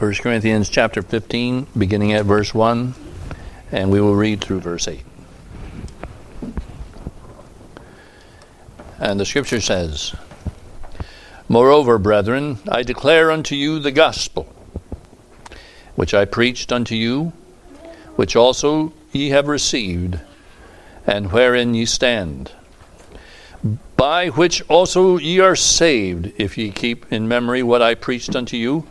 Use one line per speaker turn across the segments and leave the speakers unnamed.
1 Corinthians chapter 15, beginning at verse 1, and we will read through verse 8. And the scripture says, Moreover, brethren, I declare unto you the gospel, which I preached unto you, which also ye have received, and wherein ye stand, by which also ye are saved, if ye keep in memory what I preached unto you,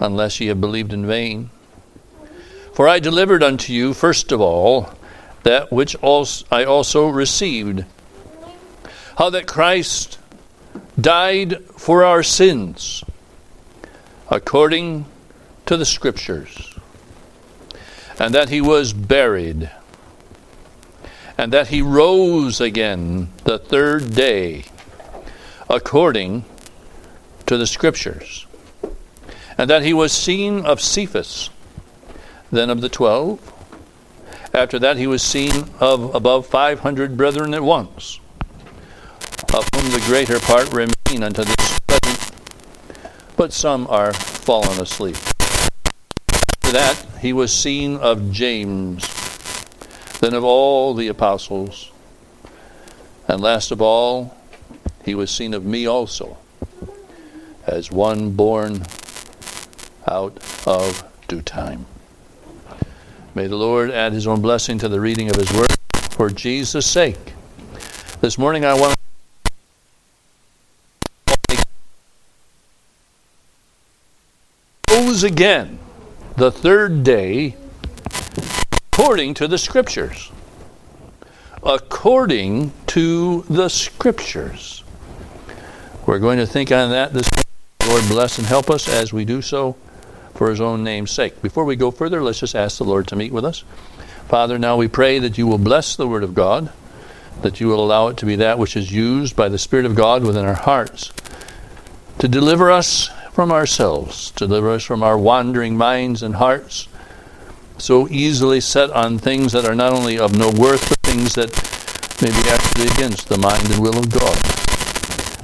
unless ye have believed in vain. For I delivered unto you, first of all, that which also I also received how that Christ died for our sins according to the Scriptures, and that he was buried, and that he rose again the third day according to the Scriptures, and that he was seen of Cephas, then of the twelve. After that, he was seen of above five hundred brethren at once of whom the greater part remain unto this present, but some are fallen asleep. After that he was seen of James, then of all the apostles, and last of all he was seen of me also, as one born out of due time. May the Lord add his own blessing to the reading of his word for Jesus' sake. This morning I want to rose again the third day according to the scriptures. According to the scriptures. We're going to think on that this morning. Lord bless and help us as we do so for his own name's sake. Before we go further, let's just ask the Lord to meet with us. Father, now we pray that you will bless the word of God, that you will allow it to be that which is used by the Spirit of God within our hearts to deliver us from ourselves, deliver us from our wandering minds and hearts, so easily set on things that are not only of no worth, but things that may be actually against the mind and will of God.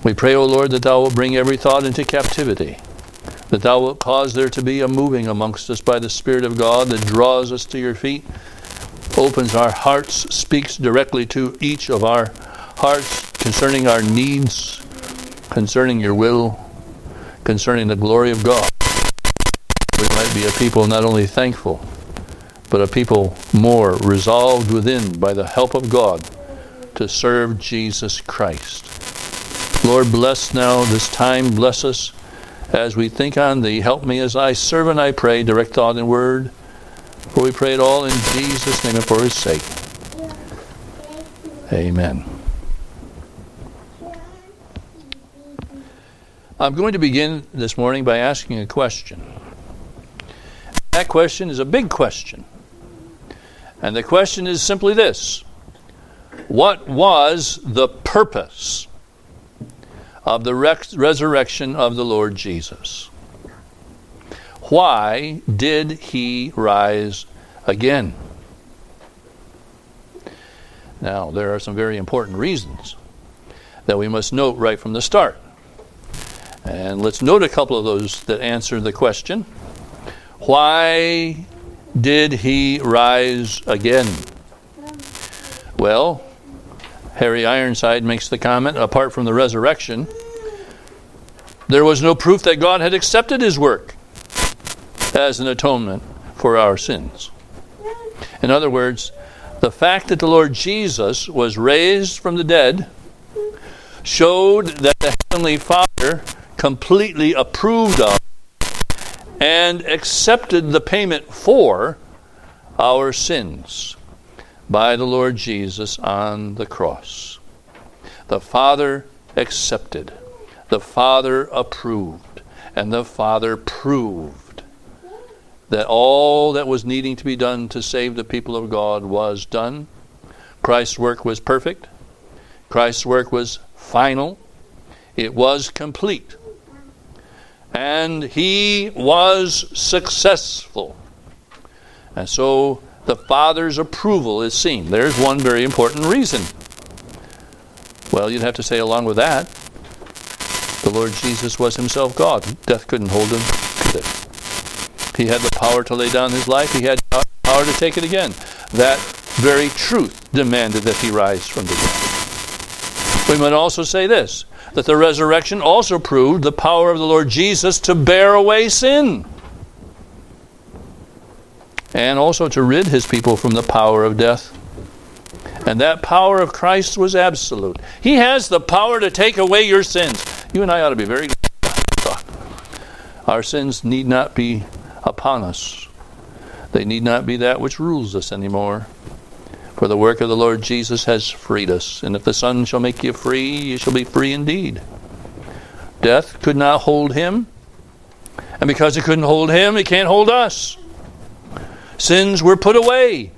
We pray, O Lord, that Thou wilt bring every thought into captivity, that Thou wilt cause there to be a moving amongst us by the Spirit of God that draws us to your feet, opens our hearts, speaks directly to each of our hearts concerning our needs, concerning your will, concerning the glory of God. We might be a people not only thankful, but a people more resolved within by the help of God to serve Jesus Christ. Lord, bless now this time. Bless us as we think on thee. Help me as I serve and I pray, direct thought and word. For we pray it all in Jesus' name and for his sake. Amen. I'm going to begin this morning by asking a question. That question is a big question. And the question is simply this What was the purpose of the resurrection of the Lord Jesus? Why did he rise again? Now, there are some very important reasons that we must note right from the start. And let's note a couple of those that answer the question Why did he rise again? Well, Harry Ironside makes the comment apart from the resurrection, there was no proof that God had accepted his work as an atonement for our sins. In other words, the fact that the Lord Jesus was raised from the dead showed that the Heavenly Father completely approved of and accepted the payment for our sins by the Lord Jesus on the cross. The Father accepted, the Father approved, and the Father proved that all that was needing to be done to save the people of God was done. Christ's work was perfect, Christ's work was final, it was complete and he was successful. And so the Father's approval is seen. There's one very important reason. Well, you'd have to say, along with that, the Lord Jesus was himself God. Death couldn't hold him, could it? He had the power to lay down his life, he had power to take it again. That very truth demanded that he rise from the dead. We might also say this that the resurrection also proved the power of the Lord Jesus to bear away sin and also to rid his people from the power of death. And that power of Christ was absolute. He has the power to take away your sins. You and I ought to be very. Our sins need not be upon us, they need not be that which rules us anymore. For the work of the Lord Jesus has freed us. And if the Son shall make you free, you shall be free indeed. Death could not hold him. And because it couldn't hold him, it can't hold us. Sins were put away.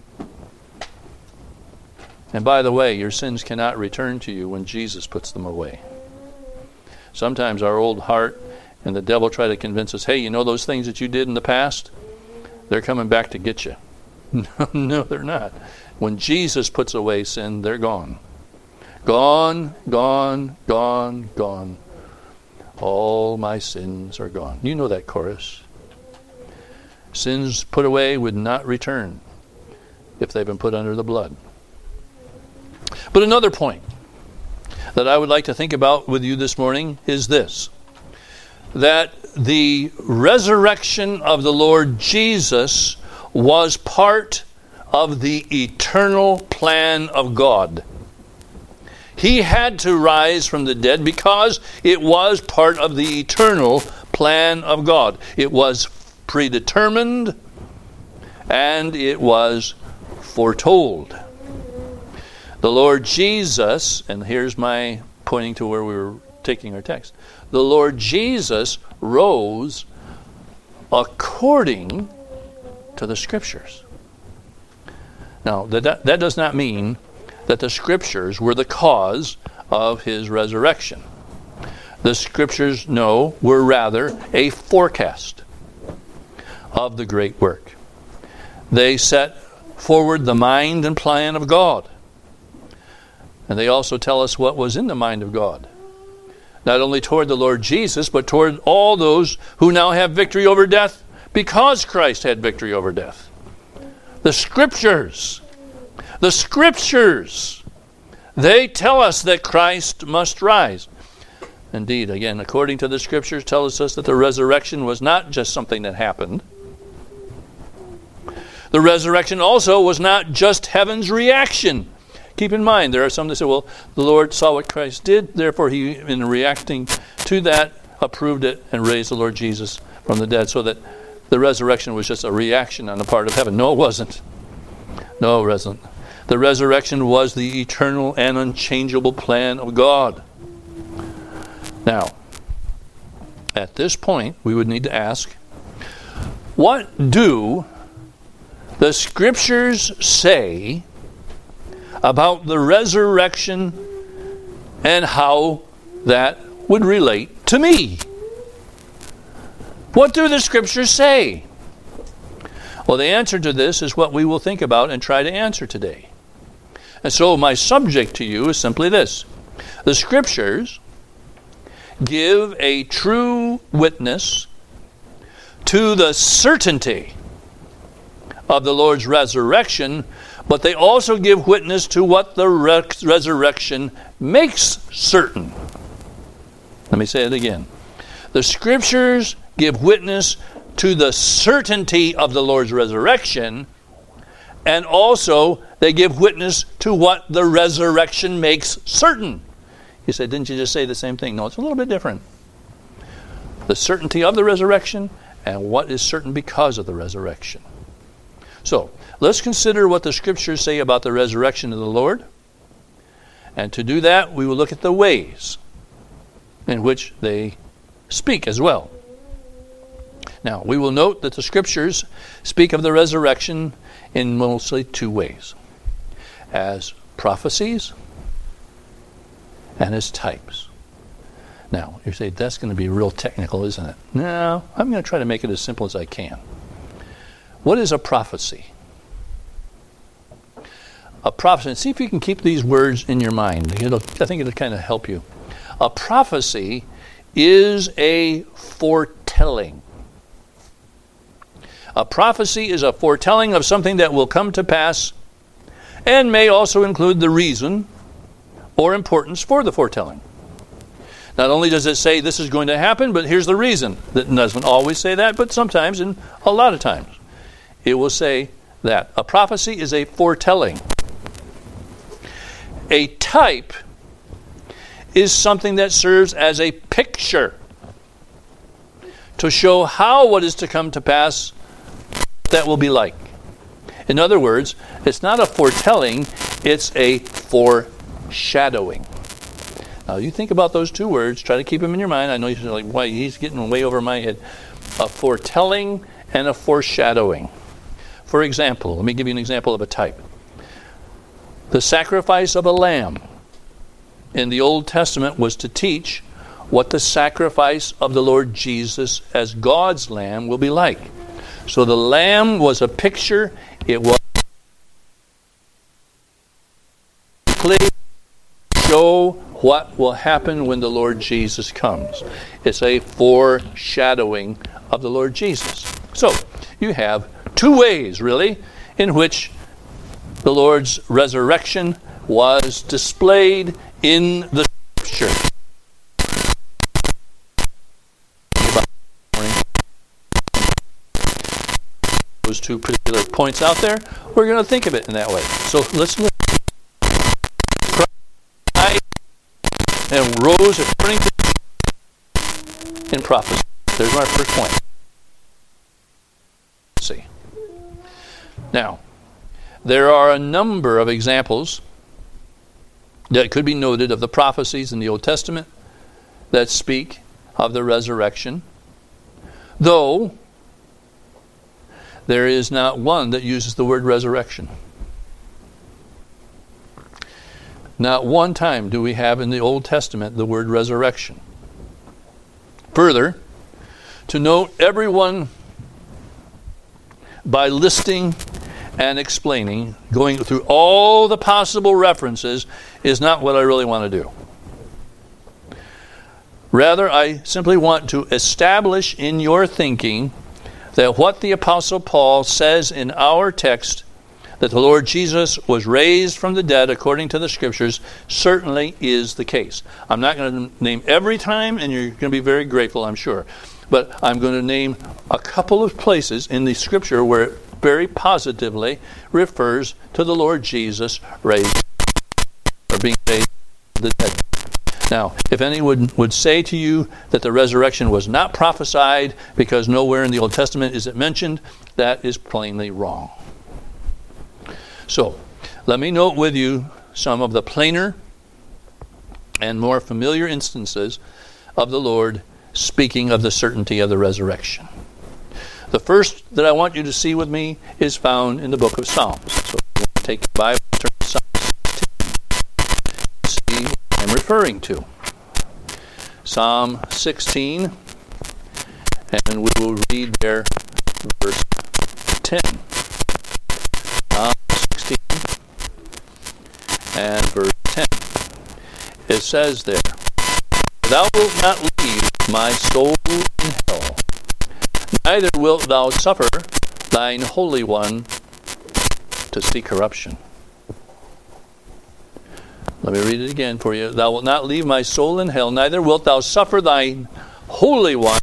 And by the way, your sins cannot return to you when Jesus puts them away. Sometimes our old heart and the devil try to convince us, hey, you know those things that you did in the past? They're coming back to get you. No, they're not. When Jesus puts away sin, they're gone. Gone, gone, gone, gone. All my sins are gone. You know that chorus. Sins put away would not return if they've been put under the blood. But another point that I would like to think about with you this morning is this that the resurrection of the Lord Jesus was part of the eternal plan of God. He had to rise from the dead because it was part of the eternal plan of God. It was predetermined and it was foretold. The Lord Jesus, and here's my pointing to where we were taking our text. The Lord Jesus rose according to the Scriptures. Now, that, that does not mean that the Scriptures were the cause of his resurrection. The Scriptures, no, were rather a forecast of the great work. They set forward the mind and plan of God. And they also tell us what was in the mind of God. Not only toward the Lord Jesus, but toward all those who now have victory over death because Christ had victory over death. The Scriptures, the Scriptures, they tell us that Christ must rise. Indeed, again, according to the Scriptures, tells us that the resurrection was not just something that happened. The resurrection also was not just heaven's reaction Keep in mind, there are some that say, well, the Lord saw what Christ did, therefore he, in reacting to that, approved it and raised the Lord Jesus from the dead, so that the resurrection was just a reaction on the part of heaven. No, it wasn't. No, it wasn't. The resurrection was the eternal and unchangeable plan of God. Now, at this point, we would need to ask what do the scriptures say about the resurrection and how that would relate to me. What do the scriptures say? Well, the answer to this is what we will think about and try to answer today. And so, my subject to you is simply this The scriptures give a true witness to the certainty of the Lord's resurrection but they also give witness to what the resurrection makes certain. Let me say it again. The scriptures give witness to the certainty of the Lord's resurrection, and also they give witness to what the resurrection makes certain. You say, didn't you just say the same thing? No, it's a little bit different. The certainty of the resurrection and what is certain because of the resurrection. So, Let's consider what the scriptures say about the resurrection of the Lord. And to do that, we will look at the ways in which they speak as well. Now, we will note that the scriptures speak of the resurrection in mostly two ways as prophecies and as types. Now, you say that's going to be real technical, isn't it? No, I'm going to try to make it as simple as I can. What is a prophecy? A prophecy, see if you can keep these words in your mind. It'll, I think it'll kind of help you. A prophecy is a foretelling. A prophecy is a foretelling of something that will come to pass and may also include the reason or importance for the foretelling. Not only does it say this is going to happen, but here's the reason. It doesn't always say that, but sometimes and a lot of times it will say that. A prophecy is a foretelling. A type is something that serves as a picture to show how what is to come to pass that will be like. In other words, it's not a foretelling, it's a foreshadowing. Now, you think about those two words, try to keep them in your mind. I know you're like, why, he's getting way over my head. A foretelling and a foreshadowing. For example, let me give you an example of a type. The sacrifice of a lamb in the Old Testament was to teach what the sacrifice of the Lord Jesus as God's lamb will be like. So the lamb was a picture, it was show what will happen when the Lord Jesus comes. It's a foreshadowing of the Lord Jesus. So, you have two ways, really, in which the Lord's resurrection was displayed in the Scripture. Those two particular points out there, we're going to think of it in that way. So let's look. and rose according to in prophecy. There's my first point. See. Now, there are a number of examples that could be noted of the prophecies in the Old Testament that speak of the resurrection, though there is not one that uses the word resurrection. Not one time do we have in the Old Testament the word resurrection. Further, to note everyone by listing and explaining, going through all the possible references, is not what I really want to do. Rather, I simply want to establish in your thinking that what the Apostle Paul says in our text that the Lord Jesus was raised from the dead according to the Scriptures certainly is the case. I'm not going to name every time, and you're going to be very grateful, I'm sure. But I'm going to name a couple of places in the Scripture where very positively refers to the Lord Jesus raised or being raised from the dead. Now, if anyone would say to you that the resurrection was not prophesied because nowhere in the Old Testament is it mentioned, that is plainly wrong. So, let me note with you some of the plainer and more familiar instances of the Lord speaking of the certainty of the resurrection. The first that I want you to see with me is found in the book of Psalms. So take the Bible turn to Psalms 16. See what I'm referring to. Psalm 16, and we will read there verse 10. Psalm 16 and verse 10. It says there, Thou wilt not leave my soul in hell, neither wilt thou suffer thine Holy One to see corruption. Let me read it again for you. Thou wilt not leave my soul in hell, neither wilt thou suffer thine Holy One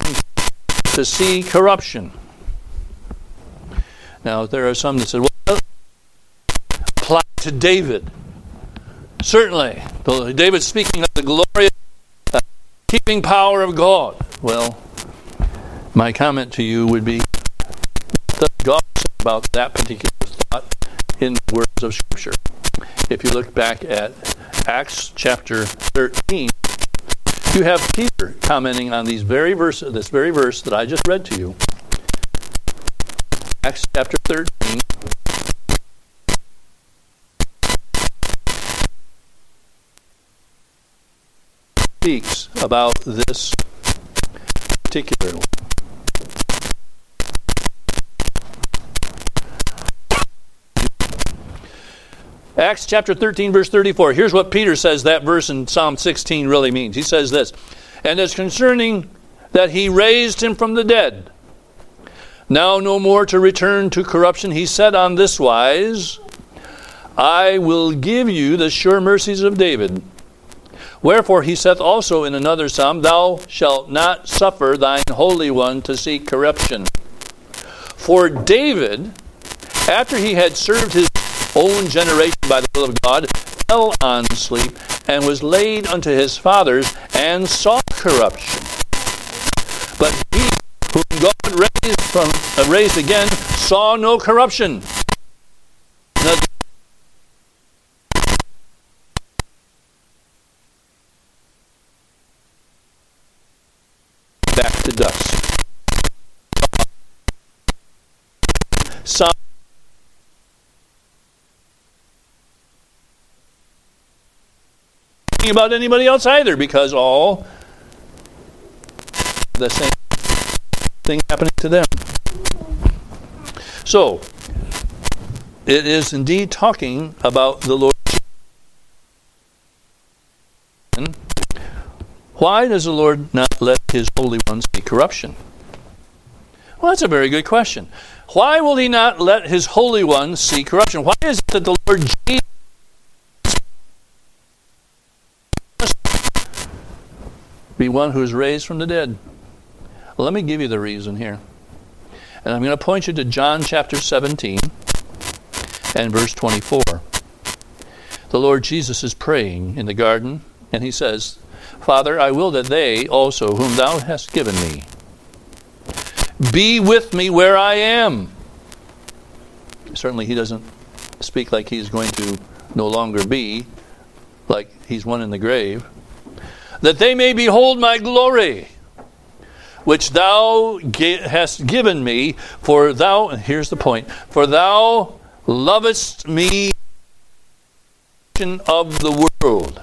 to see corruption. Now, there are some that said, well, apply to David. Certainly. David's speaking of the glorious uh, keeping power of God. Well, my comment to you would be what God about that particular thought in the words of Scripture? If you look back at Acts chapter 13, you have Peter commenting on these very verse, this very verse that I just read to you. Acts chapter 13, speaks about this particular one. Acts chapter 13, verse 34. Here's what Peter says that verse in Psalm 16 really means. He says this And as concerning that he raised him from the dead, now no more to return to corruption, he said on this wise, I will give you the sure mercies of David. Wherefore he saith also in another psalm, Thou shalt not suffer thine Holy One to see corruption. For David, after he had served his own generation by the will of God, fell on sleep and was laid unto his fathers and saw corruption. But he whom God raised from uh, raised again saw no corruption. Back to dust. About anybody else either because all the same thing happening to them. So, it is indeed talking about the Lord. Why does the Lord not let his Holy ones see corruption? Well, that's a very good question. Why will he not let his Holy ones see corruption? Why is it that the Lord Jesus be one who is raised from the dead? Let me give you the reason here. And I'm going to point you to John chapter 17 and verse 24. The Lord Jesus is praying in the garden, and he says, Father, I will that they also, whom thou hast given me, be with me where I am. Certainly, he doesn't speak like he's going to no longer be, like he's one in the grave. That they may behold my glory which thou hast given me, for thou, and here's the point, for thou lovest me of the world.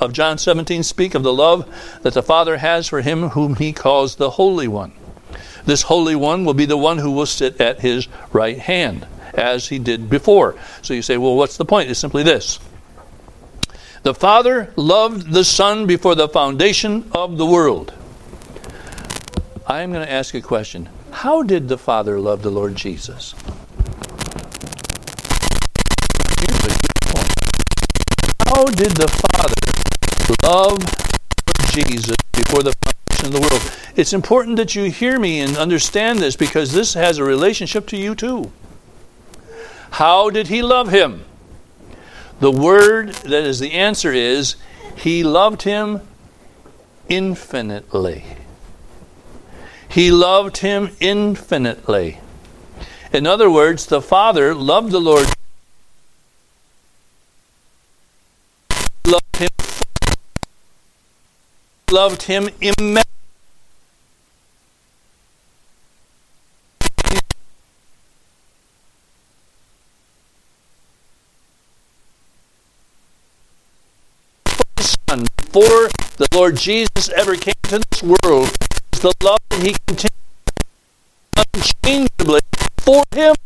Of John 17 speak of the love that the Father has for him whom he calls the Holy One. This Holy One will be the one who will sit at his right hand, as he did before. So you say, well, what's the point? It's simply this. The Father loved the Son before the foundation of the world. I am going to ask a question. How did the Father love the Lord Jesus? Here's a good point. How did the Father love Jesus before the foundation of the world? It's important that you hear me and understand this because this has a relationship to you too. How did he love him? The word that is the answer is he loved him infinitely. He loved him infinitely. In other words, the Father loved the Lord loved him loved him immensely before the Lord Jesus ever came to this world is the love that He continued unchangeably for Him.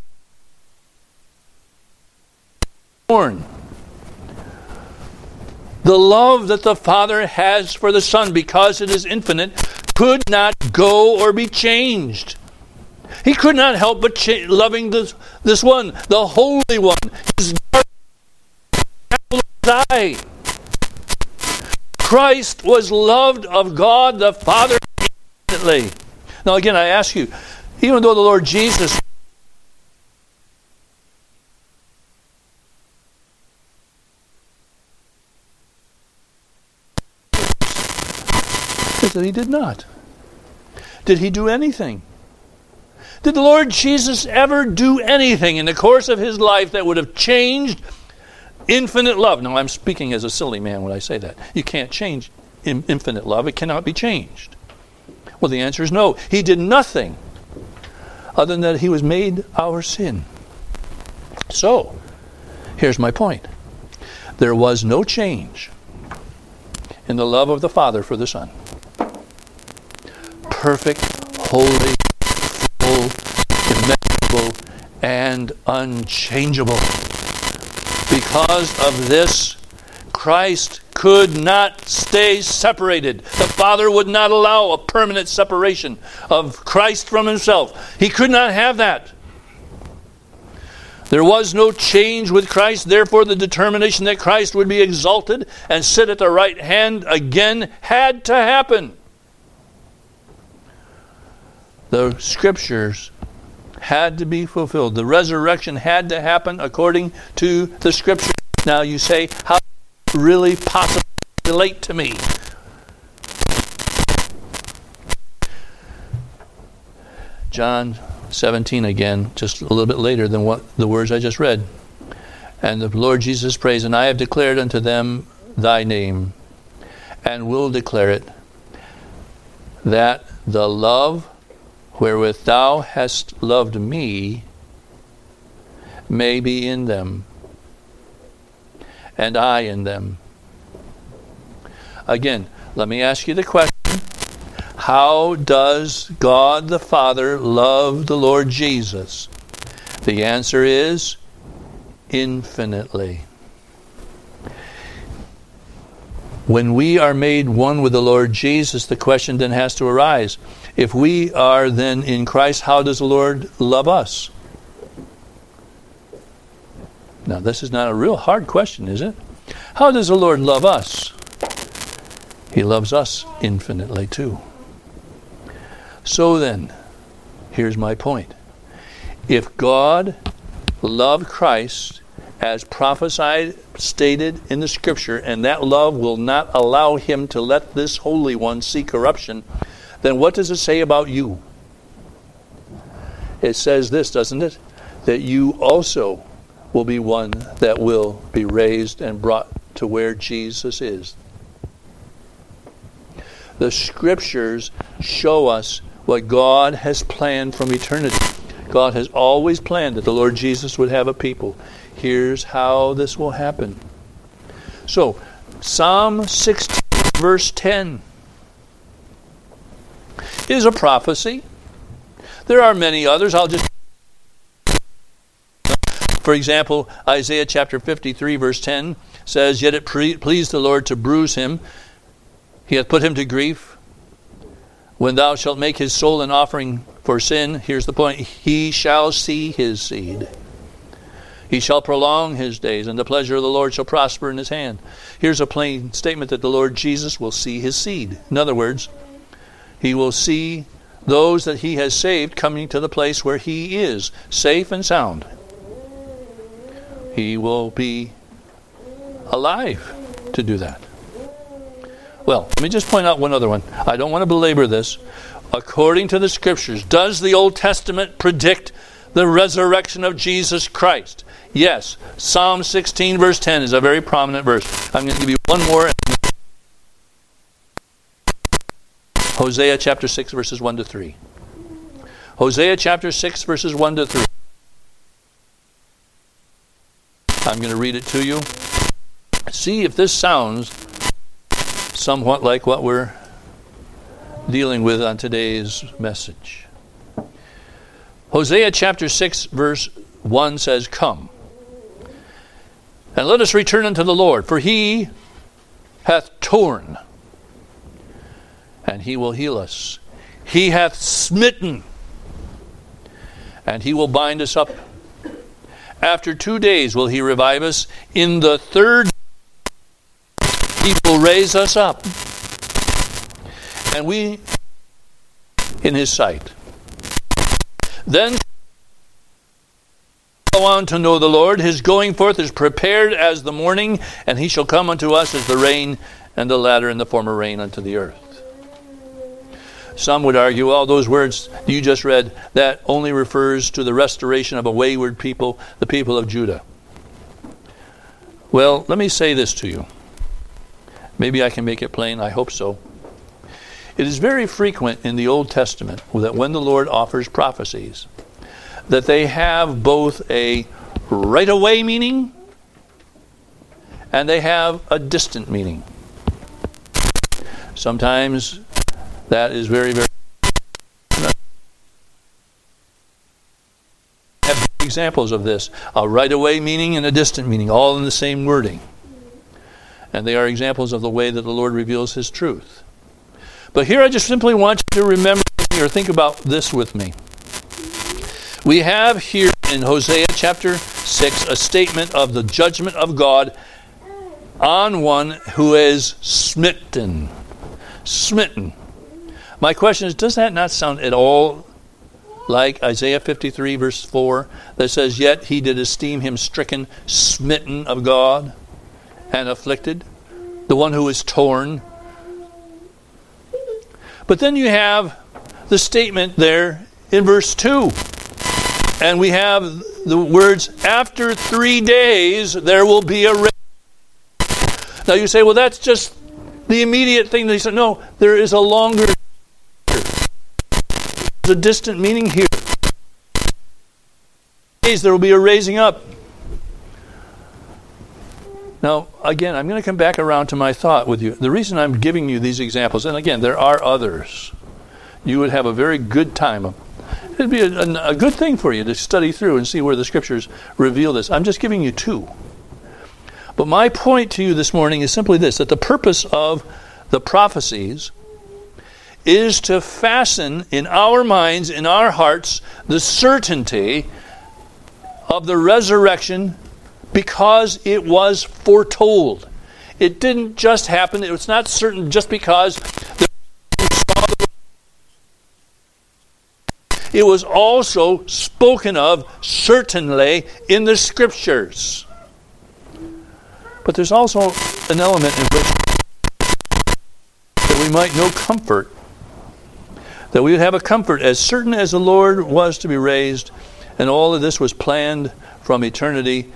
Born. The love that the Father has for the Son, because it is infinite, could not go or be changed. He could not help but cha- loving this, this one, the Holy One, his eye. Christ was loved of God the Father infinitely. Now, again, I ask you, even though the Lord Jesus he did not. Did he do anything? Did the Lord Jesus ever do anything in the course of his life that would have changed infinite love. Now, I'm speaking as a silly man when I say that. You can't change infinite love, it cannot be changed. Well, the answer is no. He did nothing other than that he was made our sin. So, here's my point there was no change in the love of the Father for the Son. Perfect, holy, full, immeasurable, and unchangeable. Because of this, Christ could not stay separated. The Father would not allow a permanent separation of Christ from Himself. He could not have that. There was no change with Christ, therefore, the determination that Christ would be exalted and sit at the right hand again had to happen. The scriptures had to be fulfilled. The resurrection had to happen according to the scripture. Now you say, how really possibly relate to me? John 17 again, just a little bit later than what the words I just read. And the Lord Jesus prays, And I have declared unto them thy name, and will declare it, that the love wherewith thou hast loved me may be in them, and I in them. Again, let me ask you the question How does God the Father love the Lord Jesus? The answer is infinitely. When we are made one with the Lord Jesus, the question then has to arise if we are then in Christ, how does the Lord love us? Now, this is not a real hard question, is it? How does the Lord love us? He loves us infinitely too. So then, here's my point. If God loved Christ as prophesied, stated in the Scripture, and that love will not allow him to let this Holy One see corruption, then what does it say about you? It says this, doesn't it? That you also will be one that will be raised and brought to where Jesus is. The scriptures show us what God has planned from eternity. God has always planned that the Lord Jesus would have a people. Here's how this will happen. So, Psalm 16, verse 10 is a prophecy. There are many others. I'll just. For example, Isaiah chapter 53, verse 10 says, Yet it pleased the Lord to bruise him. He hath put him to grief. When thou shalt make his soul an offering for sin, here's the point he shall see his seed. He shall prolong his days, and the pleasure of the Lord shall prosper in his hand. Here's a plain statement that the Lord Jesus will see his seed. In other words, he will see those that he has saved coming to the place where he is, safe and sound. He will be alive to do that. Well, let me just point out one other one. I don't want to belabor this. According to the scriptures, does the Old Testament predict the resurrection of Jesus Christ? Yes. Psalm 16, verse 10 is a very prominent verse. I'm going to give you one more. Hosea chapter 6, verses 1 to 3. Hosea chapter 6, verses 1 to 3. I'm going to read it to you. See if this sounds somewhat like what we're dealing with on today's message. Hosea chapter 6, verse 1 says, Come, and let us return unto the Lord, for he hath torn and he will heal us. He hath smitten, and he will bind us up. After two days will he revive us. In the third, he will raise us up. And we in his sight. Then go on to know the Lord. His going forth is prepared as the morning, and he shall come unto us as the rain, and the latter and the former rain unto the earth. Some would argue, well, those words you just read, that only refers to the restoration of a wayward people, the people of Judah. Well, let me say this to you. Maybe I can make it plain. I hope so. It is very frequent in the Old Testament that when the Lord offers prophecies, that they have both a right away meaning and they have a distant meaning. Sometimes that is very, very examples of this a right away meaning and a distant meaning, all in the same wording. And they are examples of the way that the Lord reveals His truth. But here I just simply want you to remember or think about this with me. We have here in Hosea chapter 6 a statement of the judgment of God on one who is smitten. Smitten. My question is does that not sound at all like Isaiah 53, verse 4, that says, Yet he did esteem him stricken, smitten of God, and afflicted, the one who is torn. But then you have the statement there in verse 2. And we have the words, After three days there will be a rain. Now you say, Well, that's just the immediate thing. They said, No, there is a longer a distant meaning here. There will be a raising up. Now, again, I'm going to come back around to my thought with you. The reason I'm giving you these examples, and again, there are others, you would have a very good time. It'd be a, a, a good thing for you to study through and see where the scriptures reveal this. I'm just giving you two. But my point to you this morning is simply this that the purpose of the prophecies is to fasten in our minds, in our hearts, the certainty of the resurrection because it was foretold. It didn't just happen, it was not certain just because it was also spoken of certainly in the scriptures. But there's also an element in which that we might know comfort that we would have a comfort as certain as the Lord was to be raised, and all of this was planned from eternity.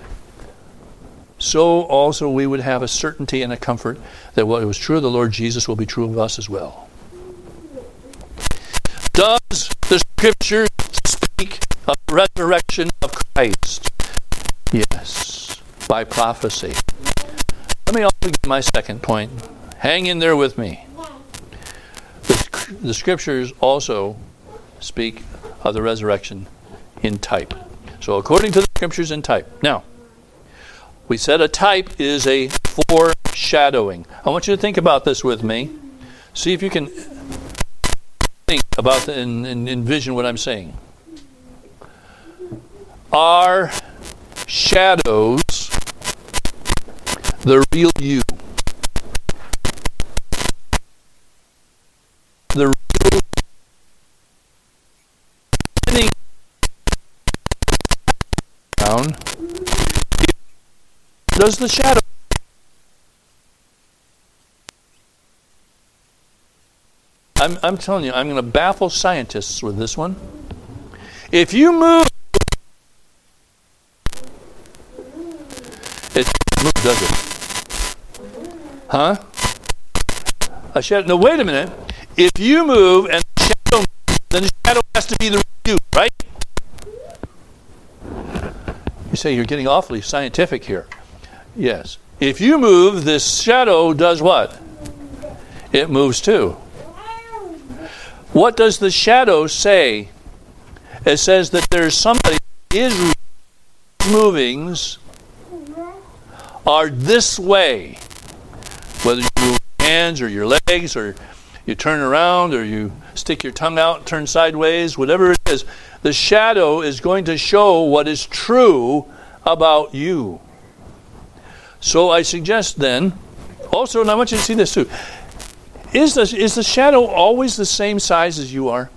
So also we would have a certainty and a comfort that what was true of the Lord Jesus will be true of us as well. Does the Scripture speak of the resurrection of Christ? Yes, by prophecy. Let me also give my second point. Hang in there with me the scriptures also speak of the resurrection in type. So, according to the scriptures in type. Now, we said a type is a foreshadowing. I want you to think about this with me. See if you can think about the, and, and envision what I'm saying. Are shadows the real you? the real down does the shadow I'm, I'm telling you, I'm going to baffle scientists with this one. If you move, it move, does it? Huh? A shadow. No, wait a minute. If you move and the shadow moves, then the shadow has to be the you, right? You say you're getting awfully scientific here. Yes. If you move, this shadow does what? It moves too. What does the shadow say? It says that there's somebody is movings are this way. Whether you move your hands or your legs or you turn around or you stick your tongue out, turn sideways, whatever it is, the shadow is going to show what is true about you. So I suggest then, also, and I want you to see this too, is the, is the shadow always the same size as you are?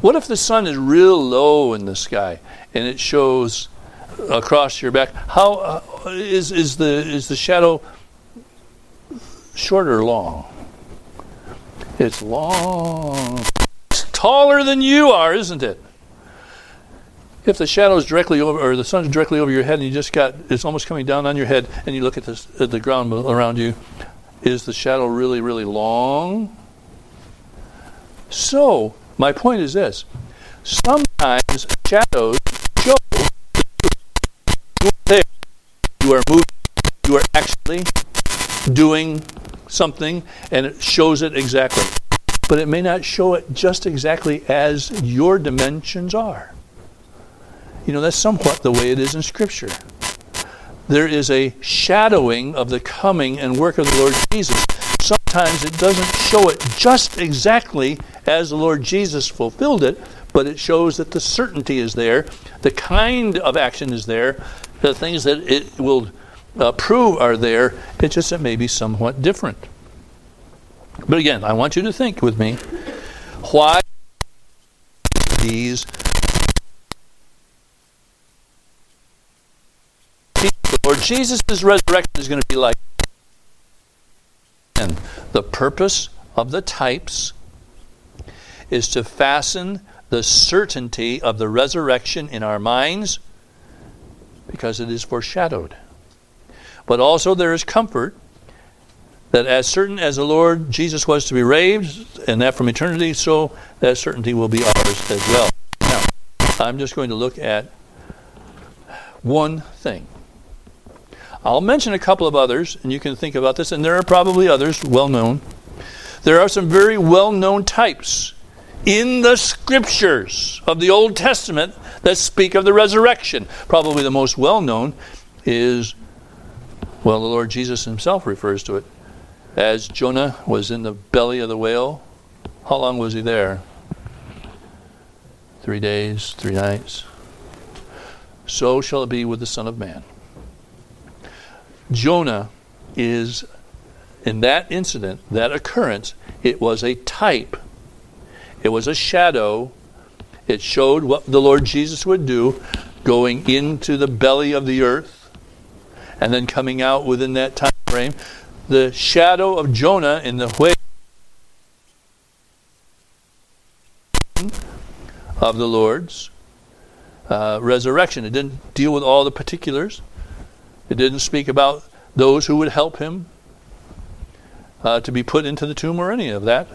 What if the sun is real low in the sky and it shows across your back? How uh, is is the is the shadow short or long? It's long. It's taller than you are, isn't it? If the shadow is directly over, or the sun is directly over your head, and you just got, it's almost coming down on your head, and you look at, this, at the ground around you, is the shadow really, really long? So, my point is this sometimes shadows show you are moving, you are actually doing something and it shows it exactly. But it may not show it just exactly as your dimensions are. You know, that's somewhat the way it is in Scripture. There is a shadowing of the coming and work of the Lord Jesus. Sometimes it doesn't show it just exactly as the Lord Jesus fulfilled it, but it shows that the certainty is there, the kind of action is there, the things that it will uh, prove are there. It's just it may be somewhat different. But again, I want you to think with me why these the Lord Jesus' resurrection is going to be like and the purpose of the types is to fasten the certainty of the resurrection in our minds because it is foreshadowed. But also there is comfort that as certain as the Lord Jesus was to be raised, and that from eternity, so that certainty will be ours as well. Now, I'm just going to look at one thing. I'll mention a couple of others, and you can think about this, and there are probably others well known. There are some very well known types in the scriptures of the Old Testament that speak of the resurrection. Probably the most well known is, well, the Lord Jesus himself refers to it as Jonah was in the belly of the whale. How long was he there? Three days, three nights. So shall it be with the Son of Man. Jonah is, in that incident, that occurrence, it was a type it was a shadow. It showed what the Lord Jesus would do going into the belly of the earth and then coming out within that time frame. The shadow of Jonah in the way of the Lord's uh, resurrection. It didn't deal with all the particulars. It didn't speak about those who would help him uh, to be put into the tomb or any of that.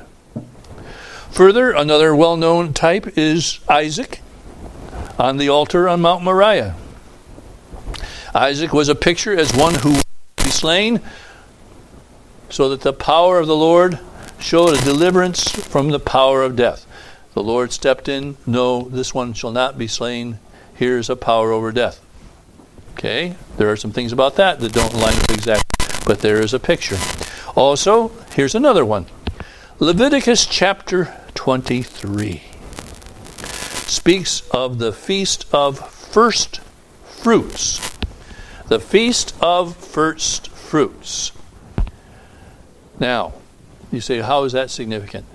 Further, another well known type is Isaac on the altar on Mount Moriah. Isaac was a picture as one who would be slain, so that the power of the Lord showed a deliverance from the power of death. The Lord stepped in, No, this one shall not be slain. Here's a power over death. Okay, there are some things about that that don't line up exactly, but there is a picture. Also, here's another one Leviticus chapter 23 speaks of the feast of first fruits. The feast of first fruits. Now, you say, how is that significant?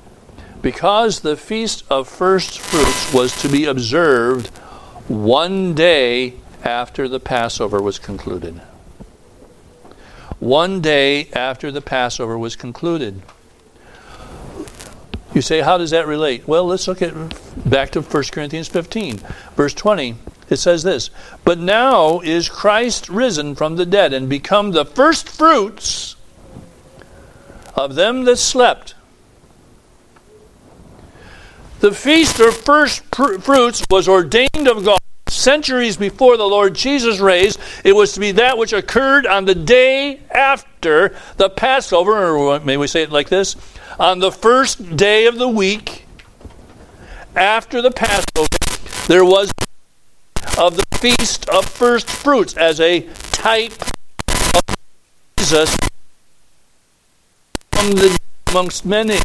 Because the feast of first fruits was to be observed one day after the Passover was concluded. One day after the Passover was concluded. You say, how does that relate? Well, let's look at back to 1 Corinthians 15, verse 20. It says this But now is Christ risen from the dead and become the first fruits of them that slept. The feast of first fruits was ordained of God centuries before the Lord Jesus raised. It was to be that which occurred on the day after the Passover, or may we say it like this? on the first day of the week after the Passover, there was of the feast of first fruits as a type of Jesus amongst many.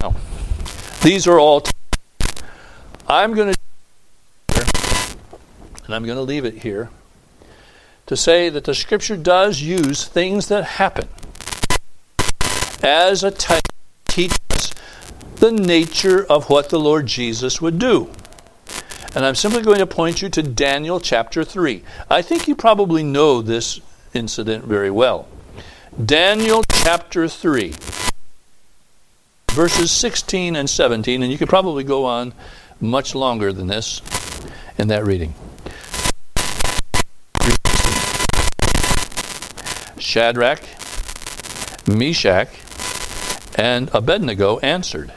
Now, these are all. T- I'm going to, and I'm going to leave it here to say that the Scripture does use things that happen as a type teach us the nature of what the Lord Jesus would do. And I'm simply going to point you to Daniel chapter 3. I think you probably know this incident very well. Daniel chapter 3, verses 16 and 17, and you could probably go on much longer than this in that reading. Shadrach, Meshach, and Abednego answered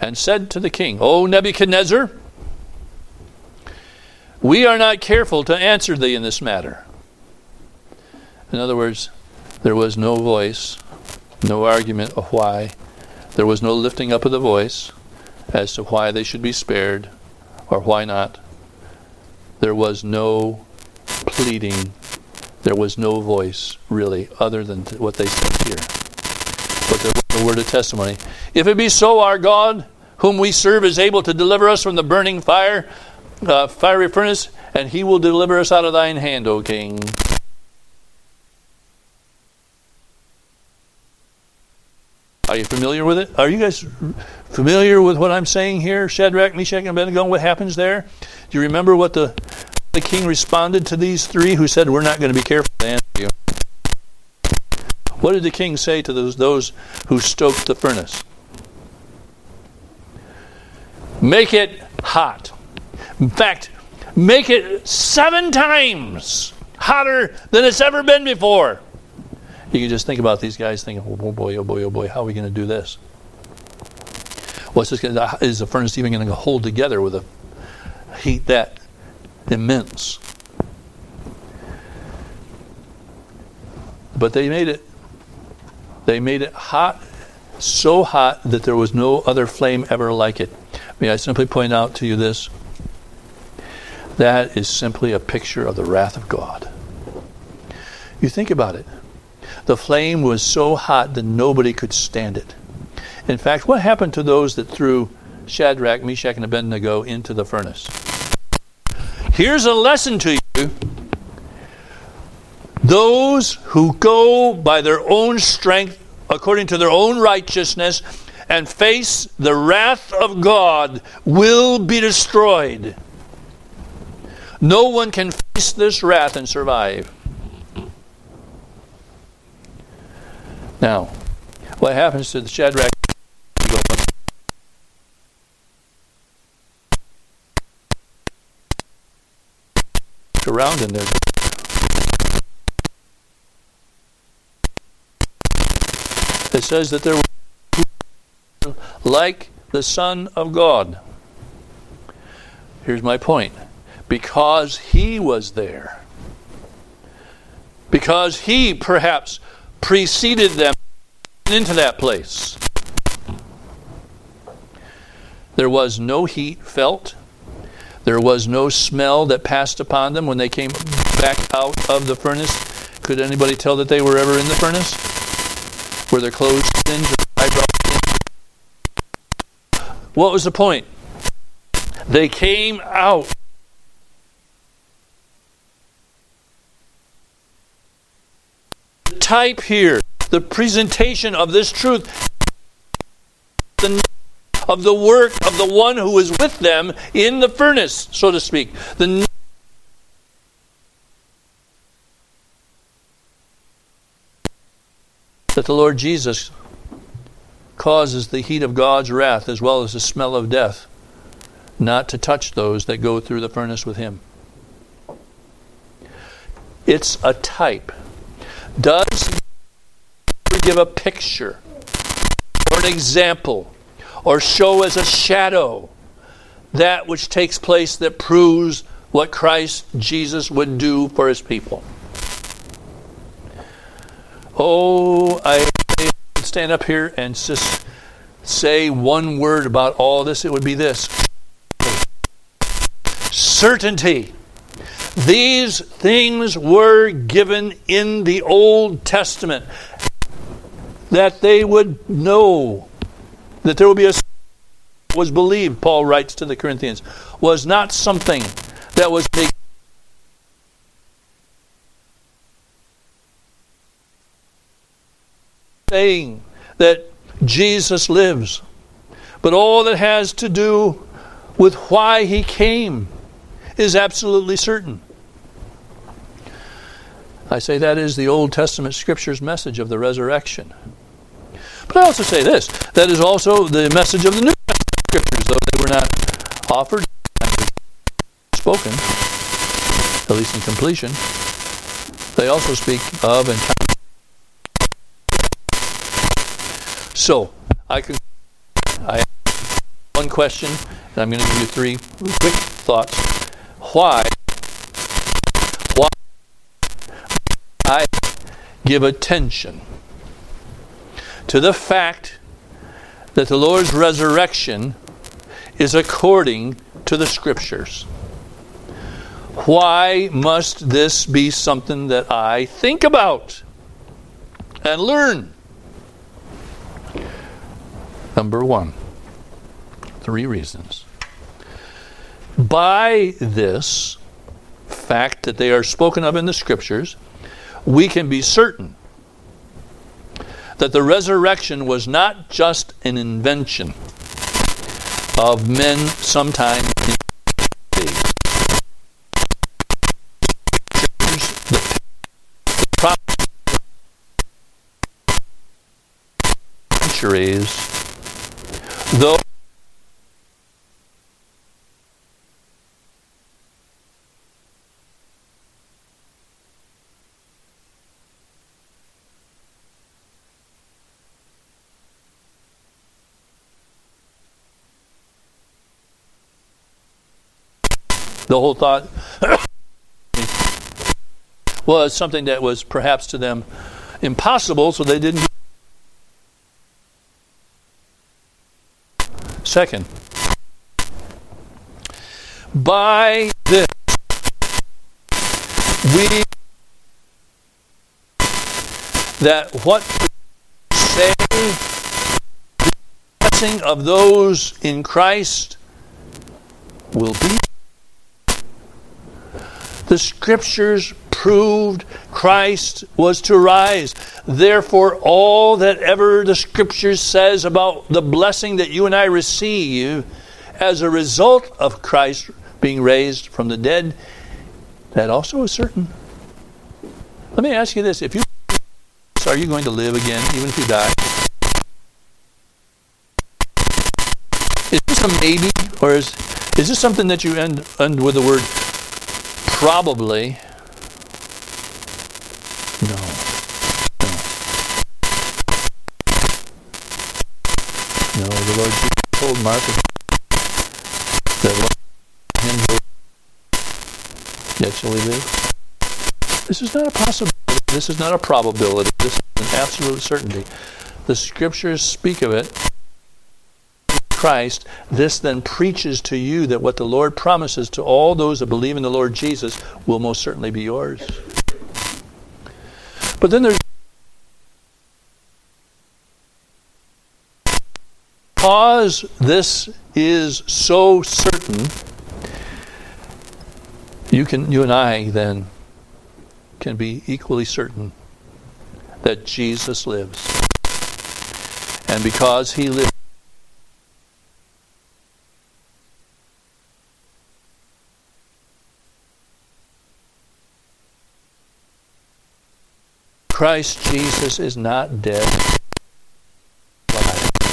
and said to the king, O Nebuchadnezzar, we are not careful to answer thee in this matter. In other words, there was no voice, no argument of why. There was no lifting up of the voice. As to why they should be spared or why not. There was no pleading, there was no voice, really, other than what they said here. But there was a word of testimony. If it be so, our God, whom we serve, is able to deliver us from the burning fire, uh, fiery furnace, and he will deliver us out of thine hand, O king. Are you familiar with it? Are you guys familiar with what I'm saying here? Shadrach, Meshach, and Abednego, what happens there? Do you remember what the, the king responded to these three who said, We're not going to be careful to answer you? What did the king say to those, those who stoked the furnace? Make it hot. In fact, make it seven times hotter than it's ever been before. You can just think about these guys thinking, oh boy, oh boy, oh boy, how are we going to do this? What's this? Gonna, is the furnace even going to hold together with a heat that immense? But they made it. They made it hot, so hot that there was no other flame ever like it. May I simply point out to you this? That is simply a picture of the wrath of God. You think about it. The flame was so hot that nobody could stand it. In fact, what happened to those that threw Shadrach, Meshach, and Abednego into the furnace? Here's a lesson to you. Those who go by their own strength, according to their own righteousness, and face the wrath of God will be destroyed. No one can face this wrath and survive. Now, what happens to the Shadrach? Around in there. It says that there were like the Son of God. Here's my point. Because he was there. Because he perhaps preceded them into that place. There was no heat felt. There was no smell that passed upon them when they came back out of the furnace. Could anybody tell that they were ever in the furnace? Were their clothes singed or eyebrows singed? What was the point? They came out. The type here the presentation of this truth of the work of the one who is with them in the furnace, so to speak. The that the Lord Jesus causes the heat of God's wrath as well as the smell of death not to touch those that go through the furnace with him. It's a type. Does give a picture or an example or show as a shadow that which takes place that proves what Christ Jesus would do for his people. Oh, I stand up here and just say one word about all this, it would be this certainty. These things were given in the Old Testament that they would know that there will be a was believed, Paul writes to the Corinthians, was not something that was. Saying that Jesus lives, but all that has to do with why he came is absolutely certain. I say that is the Old Testament Scripture's message of the resurrection. But I also say this that is also the message of the New Testament scriptures, though they were not offered, spoken, at least in completion. They also speak of and so I can I one question, and I'm going to give you three quick thoughts. Why? Why I give attention to the fact that the Lord's resurrection is according to the Scriptures. Why must this be something that I think about and learn? Number one, three reasons. By this fact that they are spoken of in the Scriptures, we can be certain that the resurrection was not just an invention of men sometime in centuries, though the whole thought was something that was perhaps to them impossible, so they didn't. Second, by this, we that what say the blessing of those in Christ will be the scriptures proved Christ was to rise. Therefore, all that ever the scriptures says about the blessing that you and I receive as a result of Christ being raised from the dead, that also is certain. Let me ask you this: If you are you going to live again, even if you die? Is this a maybe, or is is this something that you end end with the word Probably. No. No. No, the Lord Jesus told Martha that him yet shall he live. This is not a possibility. This is not a probability. This is an absolute certainty. The scriptures speak of it Christ, this then preaches to you that what the Lord promises to all those that believe in the Lord Jesus will most certainly be yours. But then there's because this is so certain, you can you and I then can be equally certain that Jesus lives. And because he lives Christ Jesus is not dead.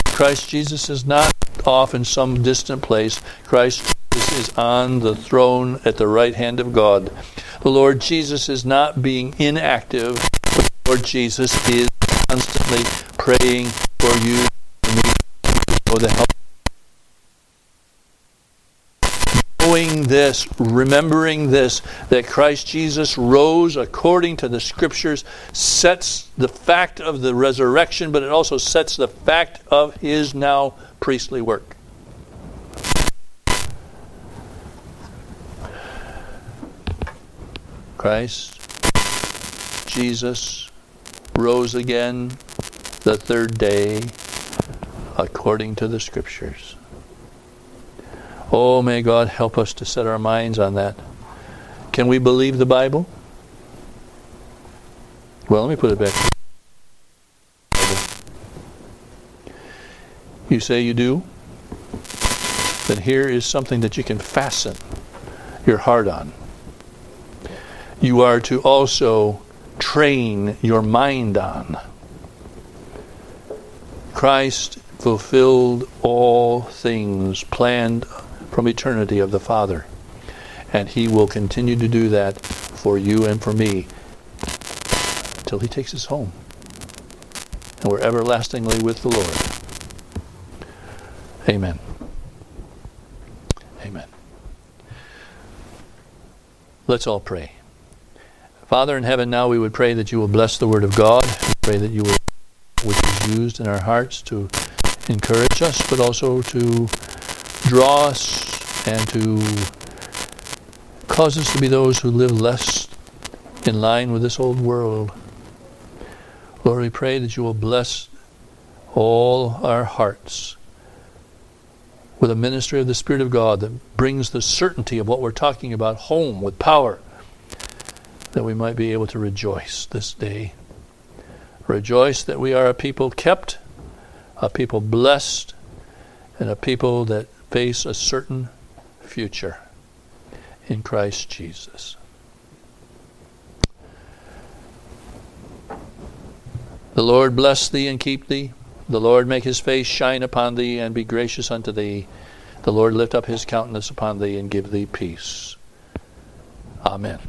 Christ Jesus is not off in some distant place. Christ Jesus is on the throne at the right hand of God. The Lord Jesus is not being inactive, the Lord Jesus is constantly praying for you and me for the help knowing this, remembering this, that Christ Jesus rose according to the Scriptures, sets the fact of the resurrection, but it also sets the fact of his now priestly work. Christ, Jesus, rose again the third day according to the Scriptures. Oh, may God help us to set our minds on that. Can we believe the Bible? Well, let me put it back. You say you do? Then here is something that you can fasten your heart on. You are to also train your mind on. Christ fulfilled all things planned from eternity of the Father. And He will continue to do that for you and for me until He takes us home. And we're everlastingly with the Lord. Amen. Amen. Let's all pray. Father in heaven, now we would pray that you will bless the Word of God. Pray that you will, which is used in our hearts to encourage us, but also to draw us and to cause us to be those who live less in line with this old world. Lord, we pray that you will bless all our hearts with a ministry of the Spirit of God that brings the certainty of what we're talking about home with power, that we might be able to rejoice this day. Rejoice that we are a people kept, a people blessed, and a people that face a certain future in Christ Jesus. The Lord bless thee and keep thee. The Lord make his face shine upon thee and be gracious unto thee. The Lord lift up his countenance upon thee and give thee peace. Amen.